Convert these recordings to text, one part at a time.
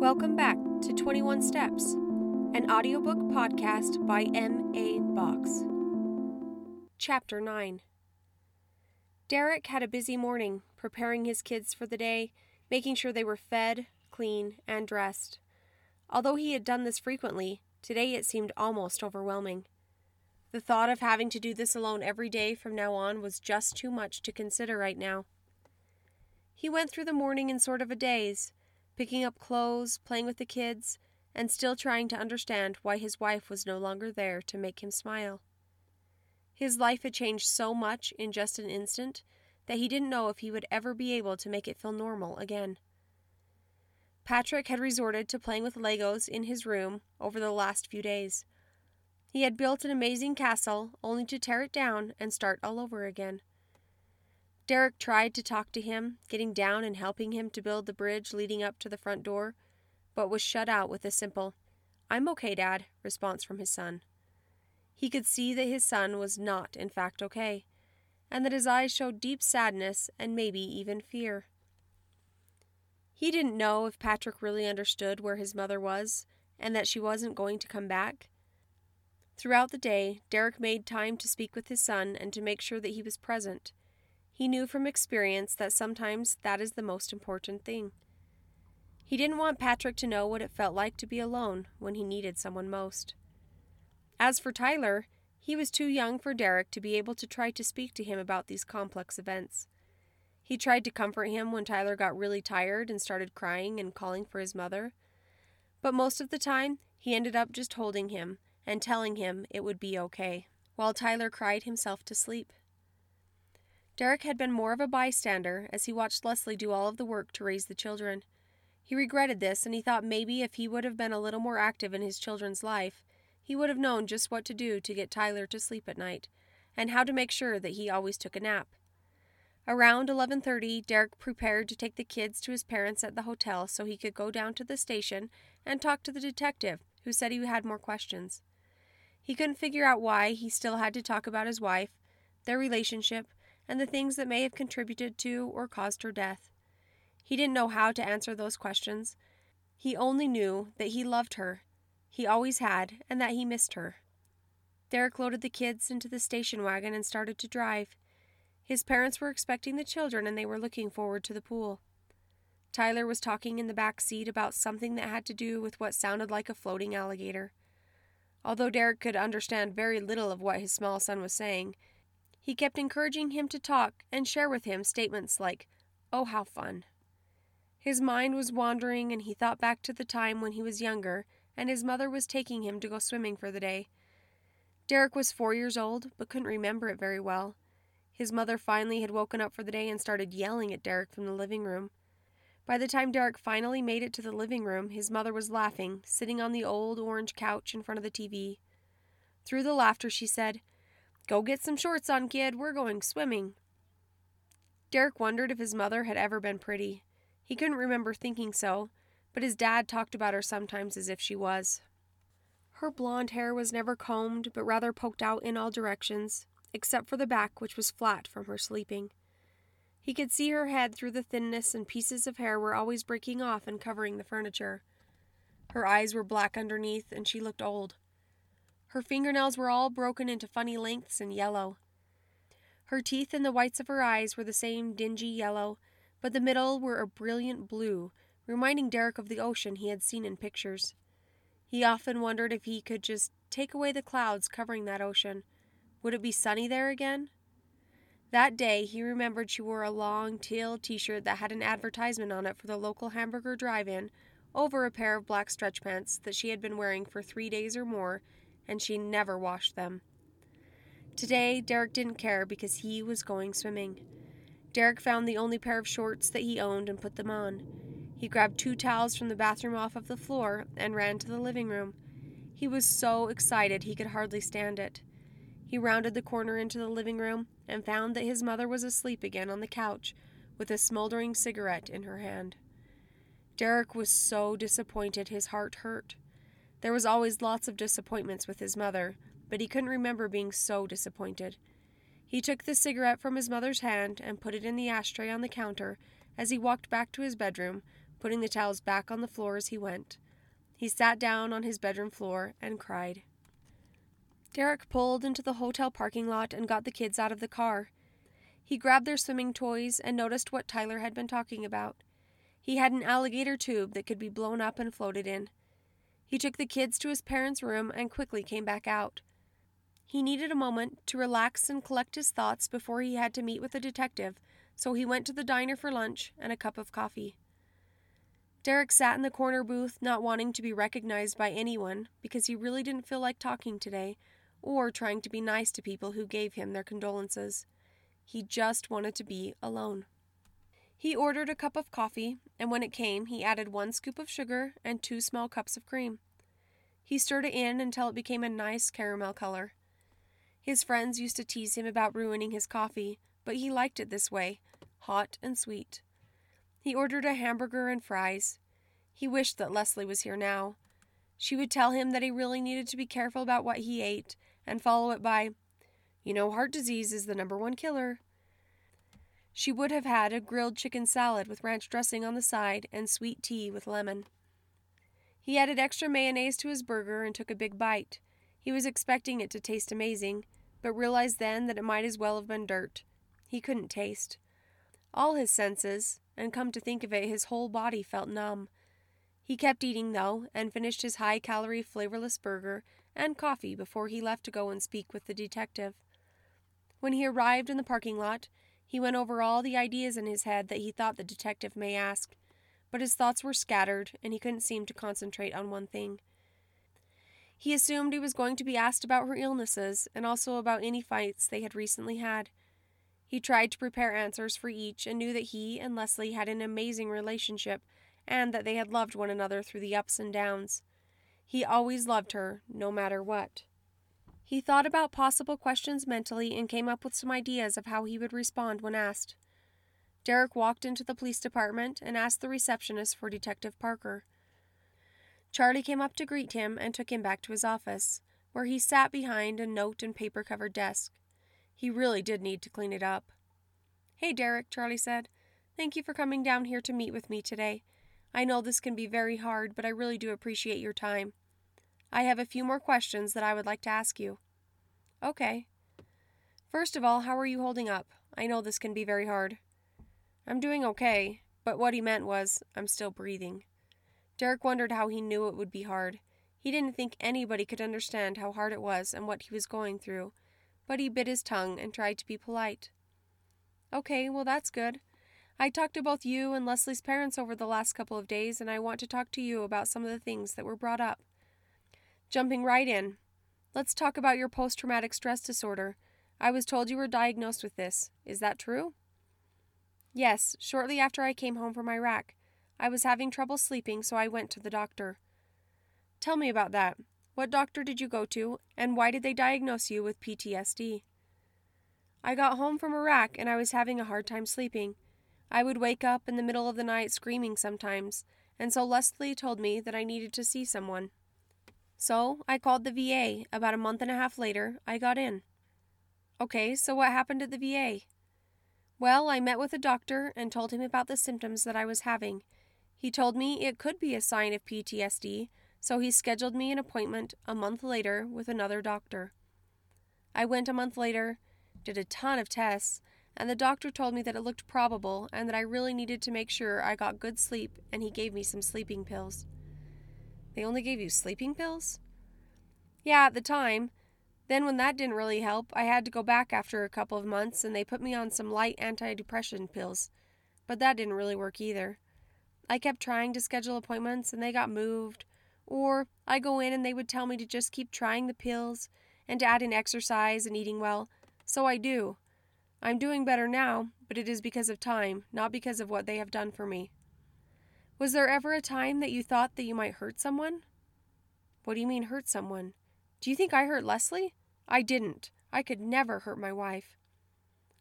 Welcome back to 21 Steps, an audiobook podcast by M.A. Box. Chapter 9 Derek had a busy morning, preparing his kids for the day, making sure they were fed, clean, and dressed. Although he had done this frequently, today it seemed almost overwhelming. The thought of having to do this alone every day from now on was just too much to consider right now. He went through the morning in sort of a daze, picking up clothes, playing with the kids, and still trying to understand why his wife was no longer there to make him smile. His life had changed so much in just an instant that he didn't know if he would ever be able to make it feel normal again. Patrick had resorted to playing with Legos in his room over the last few days. He had built an amazing castle only to tear it down and start all over again. Derek tried to talk to him, getting down and helping him to build the bridge leading up to the front door, but was shut out with a simple, I'm okay, Dad, response from his son. He could see that his son was not, in fact, okay, and that his eyes showed deep sadness and maybe even fear. He didn't know if Patrick really understood where his mother was and that she wasn't going to come back, Throughout the day, Derek made time to speak with his son and to make sure that he was present. He knew from experience that sometimes that is the most important thing. He didn't want Patrick to know what it felt like to be alone when he needed someone most. As for Tyler, he was too young for Derek to be able to try to speak to him about these complex events. He tried to comfort him when Tyler got really tired and started crying and calling for his mother. But most of the time, he ended up just holding him and telling him it would be okay, while Tyler cried himself to sleep. Derek had been more of a bystander as he watched Leslie do all of the work to raise the children. He regretted this, and he thought maybe if he would have been a little more active in his children's life, he would have known just what to do to get Tyler to sleep at night, and how to make sure that he always took a nap. Around 11:30, Derek prepared to take the kids to his parents at the hotel so he could go down to the station and talk to the detective, who said he had more questions. He couldn't figure out why he still had to talk about his wife, their relationship, and the things that may have contributed to or caused her death. He didn't know how to answer those questions. He only knew that he loved her, he always had, and that he missed her. Derek loaded the kids into the station wagon and started to drive. His parents were expecting the children and they were looking forward to the pool. Tyler was talking in the back seat about something that had to do with what sounded like a floating alligator. Although Derek could understand very little of what his small son was saying, he kept encouraging him to talk and share with him statements like, Oh, how fun. His mind was wandering, and he thought back to the time when he was younger and his mother was taking him to go swimming for the day. Derek was four years old, but couldn't remember it very well. His mother finally had woken up for the day and started yelling at Derek from the living room. By the time Derek finally made it to the living room, his mother was laughing, sitting on the old orange couch in front of the TV. Through the laughter, she said, Go get some shorts on, kid. We're going swimming. Derek wondered if his mother had ever been pretty. He couldn't remember thinking so, but his dad talked about her sometimes as if she was. Her blonde hair was never combed, but rather poked out in all directions, except for the back, which was flat from her sleeping. He could see her head through the thinness, and pieces of hair were always breaking off and covering the furniture. Her eyes were black underneath, and she looked old. Her fingernails were all broken into funny lengths and yellow. Her teeth and the whites of her eyes were the same dingy yellow, but the middle were a brilliant blue, reminding Derek of the ocean he had seen in pictures. He often wondered if he could just take away the clouds covering that ocean. Would it be sunny there again? That day, he remembered she wore a long teal t shirt that had an advertisement on it for the local hamburger drive in over a pair of black stretch pants that she had been wearing for three days or more, and she never washed them. Today, Derek didn't care because he was going swimming. Derek found the only pair of shorts that he owned and put them on. He grabbed two towels from the bathroom off of the floor and ran to the living room. He was so excited he could hardly stand it. He rounded the corner into the living room and found that his mother was asleep again on the couch with a smoldering cigarette in her hand. Derek was so disappointed his heart hurt. There was always lots of disappointments with his mother, but he couldn't remember being so disappointed. He took the cigarette from his mother's hand and put it in the ashtray on the counter as he walked back to his bedroom, putting the towels back on the floor as he went. He sat down on his bedroom floor and cried. Derek pulled into the hotel parking lot and got the kids out of the car. He grabbed their swimming toys and noticed what Tyler had been talking about. He had an alligator tube that could be blown up and floated in. He took the kids to his parents' room and quickly came back out. He needed a moment to relax and collect his thoughts before he had to meet with a detective, so he went to the diner for lunch and a cup of coffee. Derek sat in the corner booth, not wanting to be recognized by anyone because he really didn't feel like talking today or trying to be nice to people who gave him their condolences. He just wanted to be alone. He ordered a cup of coffee, and when it came, he added one scoop of sugar and two small cups of cream. He stirred it in until it became a nice caramel color. His friends used to tease him about ruining his coffee, but he liked it this way hot and sweet. He ordered a hamburger and fries. He wished that Leslie was here now. She would tell him that he really needed to be careful about what he ate and follow it by, You know, heart disease is the number one killer. She would have had a grilled chicken salad with ranch dressing on the side and sweet tea with lemon. He added extra mayonnaise to his burger and took a big bite. He was expecting it to taste amazing, but realized then that it might as well have been dirt. He couldn't taste. All his senses, and come to think of it, his whole body felt numb. He kept eating, though, and finished his high calorie, flavorless burger and coffee before he left to go and speak with the detective. When he arrived in the parking lot, he went over all the ideas in his head that he thought the detective may ask, but his thoughts were scattered and he couldn't seem to concentrate on one thing. He assumed he was going to be asked about her illnesses and also about any fights they had recently had. He tried to prepare answers for each and knew that he and Leslie had an amazing relationship and that they had loved one another through the ups and downs. He always loved her, no matter what. He thought about possible questions mentally and came up with some ideas of how he would respond when asked. Derek walked into the police department and asked the receptionist for Detective Parker. Charlie came up to greet him and took him back to his office, where he sat behind a note and paper covered desk. He really did need to clean it up. Hey, Derek, Charlie said. Thank you for coming down here to meet with me today. I know this can be very hard, but I really do appreciate your time. I have a few more questions that I would like to ask you. Okay. First of all, how are you holding up? I know this can be very hard. I'm doing okay, but what he meant was, I'm still breathing. Derek wondered how he knew it would be hard. He didn't think anybody could understand how hard it was and what he was going through, but he bit his tongue and tried to be polite. Okay, well, that's good. I talked to both you and Leslie's parents over the last couple of days, and I want to talk to you about some of the things that were brought up. Jumping right in, let's talk about your post traumatic stress disorder. I was told you were diagnosed with this. Is that true? Yes, shortly after I came home from Iraq. I was having trouble sleeping, so I went to the doctor. Tell me about that. What doctor did you go to, and why did they diagnose you with PTSD? I got home from Iraq and I was having a hard time sleeping. I would wake up in the middle of the night screaming sometimes, and so Leslie told me that I needed to see someone. So I called the VA. About a month and a half later, I got in. Okay, so what happened at the VA? Well, I met with a doctor and told him about the symptoms that I was having. He told me it could be a sign of PTSD, so he scheduled me an appointment a month later with another doctor. I went a month later, did a ton of tests, and the doctor told me that it looked probable and that I really needed to make sure I got good sleep, and he gave me some sleeping pills. They only gave you sleeping pills? Yeah, at the time. Then, when that didn't really help, I had to go back after a couple of months and they put me on some light antidepressant pills. But that didn't really work either. I kept trying to schedule appointments and they got moved, or I go in and they would tell me to just keep trying the pills and to add in exercise and eating well. So I do. I'm doing better now, but it is because of time, not because of what they have done for me. Was there ever a time that you thought that you might hurt someone? What do you mean, hurt someone? Do you think I hurt Leslie? I didn't. I could never hurt my wife.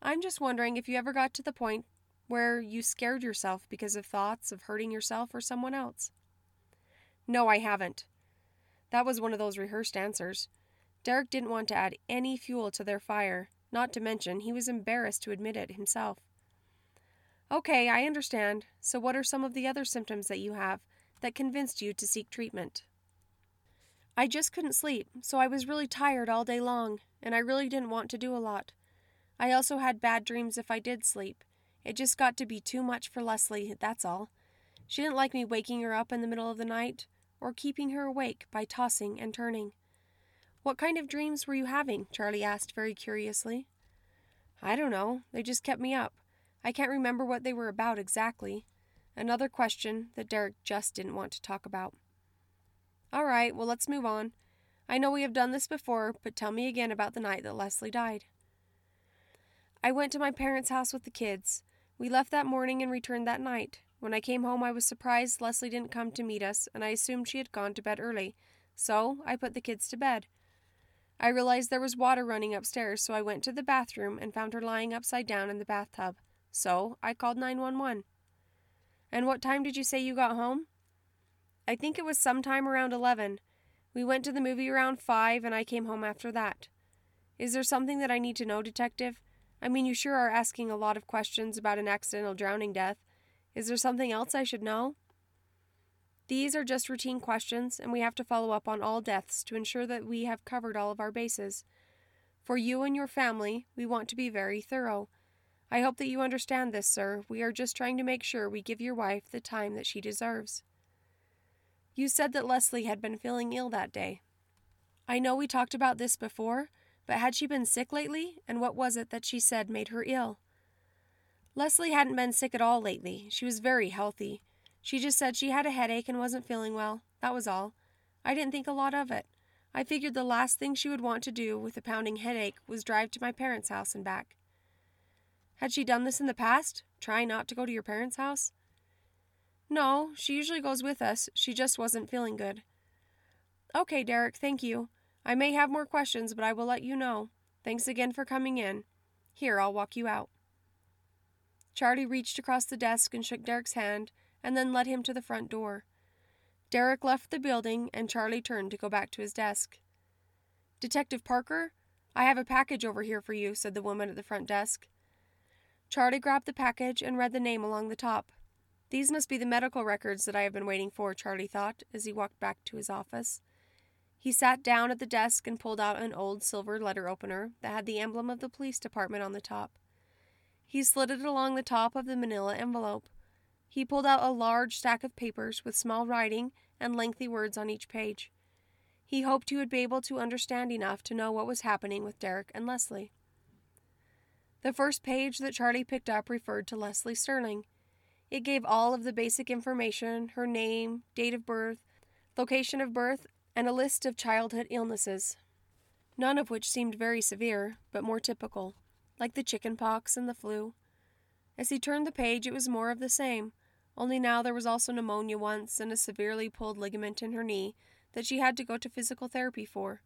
I'm just wondering if you ever got to the point where you scared yourself because of thoughts of hurting yourself or someone else. No, I haven't. That was one of those rehearsed answers. Derek didn't want to add any fuel to their fire, not to mention he was embarrassed to admit it himself. Okay, I understand. So, what are some of the other symptoms that you have that convinced you to seek treatment? I just couldn't sleep, so I was really tired all day long, and I really didn't want to do a lot. I also had bad dreams if I did sleep. It just got to be too much for Leslie, that's all. She didn't like me waking her up in the middle of the night or keeping her awake by tossing and turning. What kind of dreams were you having? Charlie asked very curiously. I don't know. They just kept me up. I can't remember what they were about exactly. Another question that Derek just didn't want to talk about. All right, well, let's move on. I know we have done this before, but tell me again about the night that Leslie died. I went to my parents' house with the kids. We left that morning and returned that night. When I came home, I was surprised Leslie didn't come to meet us, and I assumed she had gone to bed early. So I put the kids to bed. I realized there was water running upstairs, so I went to the bathroom and found her lying upside down in the bathtub. So I called 911. And what time did you say you got home? I think it was sometime around 11. We went to the movie around 5 and I came home after that. Is there something that I need to know, detective? I mean, you sure are asking a lot of questions about an accidental drowning death. Is there something else I should know? These are just routine questions, and we have to follow up on all deaths to ensure that we have covered all of our bases. For you and your family, we want to be very thorough. I hope that you understand this, sir. We are just trying to make sure we give your wife the time that she deserves. You said that Leslie had been feeling ill that day. I know we talked about this before, but had she been sick lately, and what was it that she said made her ill? Leslie hadn't been sick at all lately. She was very healthy. She just said she had a headache and wasn't feeling well. That was all. I didn't think a lot of it. I figured the last thing she would want to do with a pounding headache was drive to my parents' house and back. Had she done this in the past? Try not to go to your parents' house? No, she usually goes with us. She just wasn't feeling good. Okay, Derek, thank you. I may have more questions, but I will let you know. Thanks again for coming in. Here, I'll walk you out. Charlie reached across the desk and shook Derek's hand and then led him to the front door. Derek left the building, and Charlie turned to go back to his desk. Detective Parker, I have a package over here for you, said the woman at the front desk. Charlie grabbed the package and read the name along the top. These must be the medical records that I have been waiting for, Charlie thought, as he walked back to his office. He sat down at the desk and pulled out an old silver letter opener that had the emblem of the police department on the top. He slid it along the top of the manila envelope. He pulled out a large stack of papers with small writing and lengthy words on each page. He hoped he would be able to understand enough to know what was happening with Derek and Leslie. The first page that Charlie picked up referred to Leslie Sterling. It gave all of the basic information her name, date of birth, location of birth, and a list of childhood illnesses, none of which seemed very severe, but more typical, like the chicken pox and the flu. As he turned the page, it was more of the same only now there was also pneumonia once and a severely pulled ligament in her knee that she had to go to physical therapy for.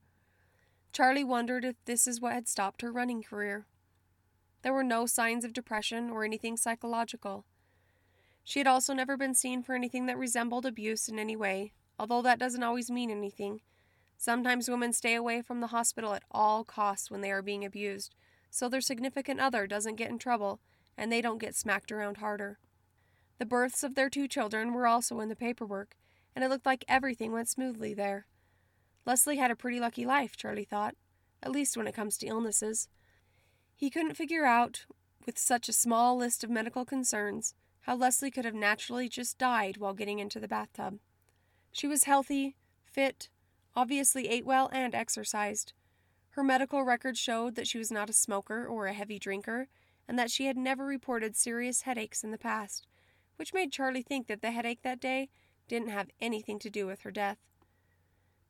Charlie wondered if this is what had stopped her running career. There were no signs of depression or anything psychological. She had also never been seen for anything that resembled abuse in any way, although that doesn't always mean anything. Sometimes women stay away from the hospital at all costs when they are being abused, so their significant other doesn't get in trouble and they don't get smacked around harder. The births of their two children were also in the paperwork, and it looked like everything went smoothly there. Leslie had a pretty lucky life, Charlie thought, at least when it comes to illnesses. He couldn't figure out, with such a small list of medical concerns, how Leslie could have naturally just died while getting into the bathtub. She was healthy, fit, obviously ate well and exercised. Her medical records showed that she was not a smoker or a heavy drinker, and that she had never reported serious headaches in the past which made Charlie think that the headache that day didn't have anything to do with her death.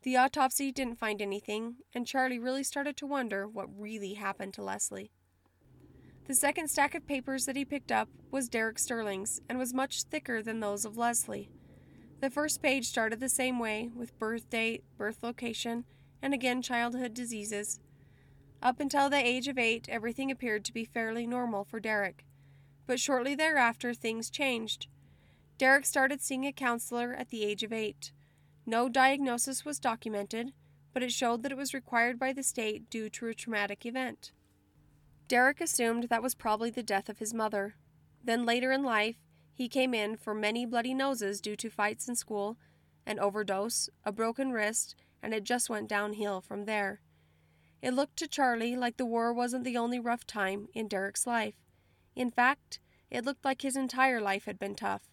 The autopsy didn't find anything, and Charlie really started to wonder what really happened to Leslie. The second stack of papers that he picked up was Derek Sterling's and was much thicker than those of Leslie. The first page started the same way, with birth date, birth location, and again childhood diseases. Up until the age of eight, everything appeared to be fairly normal for Derek but shortly thereafter things changed. Derek started seeing a counselor at the age of eight. No diagnosis was documented, but it showed that it was required by the state due to a traumatic event. Derek assumed that was probably the death of his mother. Then later in life, he came in for many bloody noses due to fights in school, an overdose, a broken wrist, and it just went downhill from there. It looked to Charlie like the war wasn't the only rough time in Derek's life. In fact, it looked like his entire life had been tough.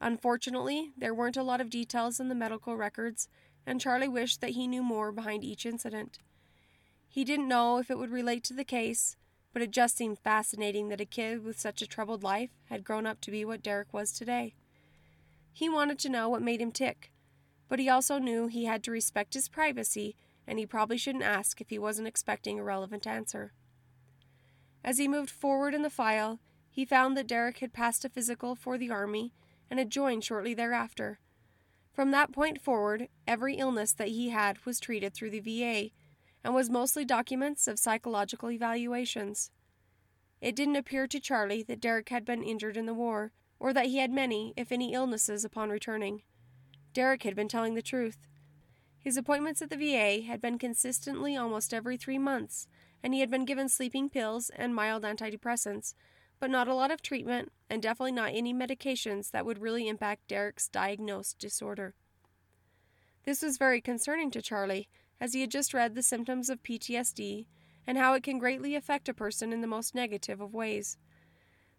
Unfortunately, there weren't a lot of details in the medical records, and Charlie wished that he knew more behind each incident. He didn't know if it would relate to the case, but it just seemed fascinating that a kid with such a troubled life had grown up to be what Derek was today. He wanted to know what made him tick, but he also knew he had to respect his privacy and he probably shouldn't ask if he wasn't expecting a relevant answer. As he moved forward in the file, he found that Derek had passed a physical for the Army and had joined shortly thereafter. From that point forward, every illness that he had was treated through the VA and was mostly documents of psychological evaluations. It didn't appear to Charlie that Derek had been injured in the war, or that he had many, if any, illnesses upon returning. Derek had been telling the truth. His appointments at the VA had been consistently almost every three months, and he had been given sleeping pills and mild antidepressants, but not a lot of treatment, and definitely not any medications that would really impact Derek's diagnosed disorder. This was very concerning to Charlie, as he had just read the symptoms of PTSD and how it can greatly affect a person in the most negative of ways.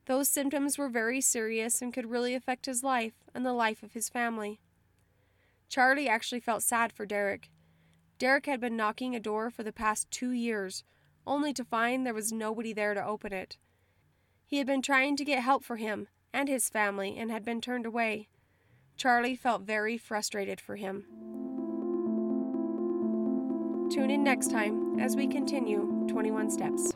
Those symptoms were very serious and could really affect his life and the life of his family. Charlie actually felt sad for Derek. Derek had been knocking a door for the past two years, only to find there was nobody there to open it. He had been trying to get help for him and his family and had been turned away. Charlie felt very frustrated for him. Tune in next time as we continue 21 Steps.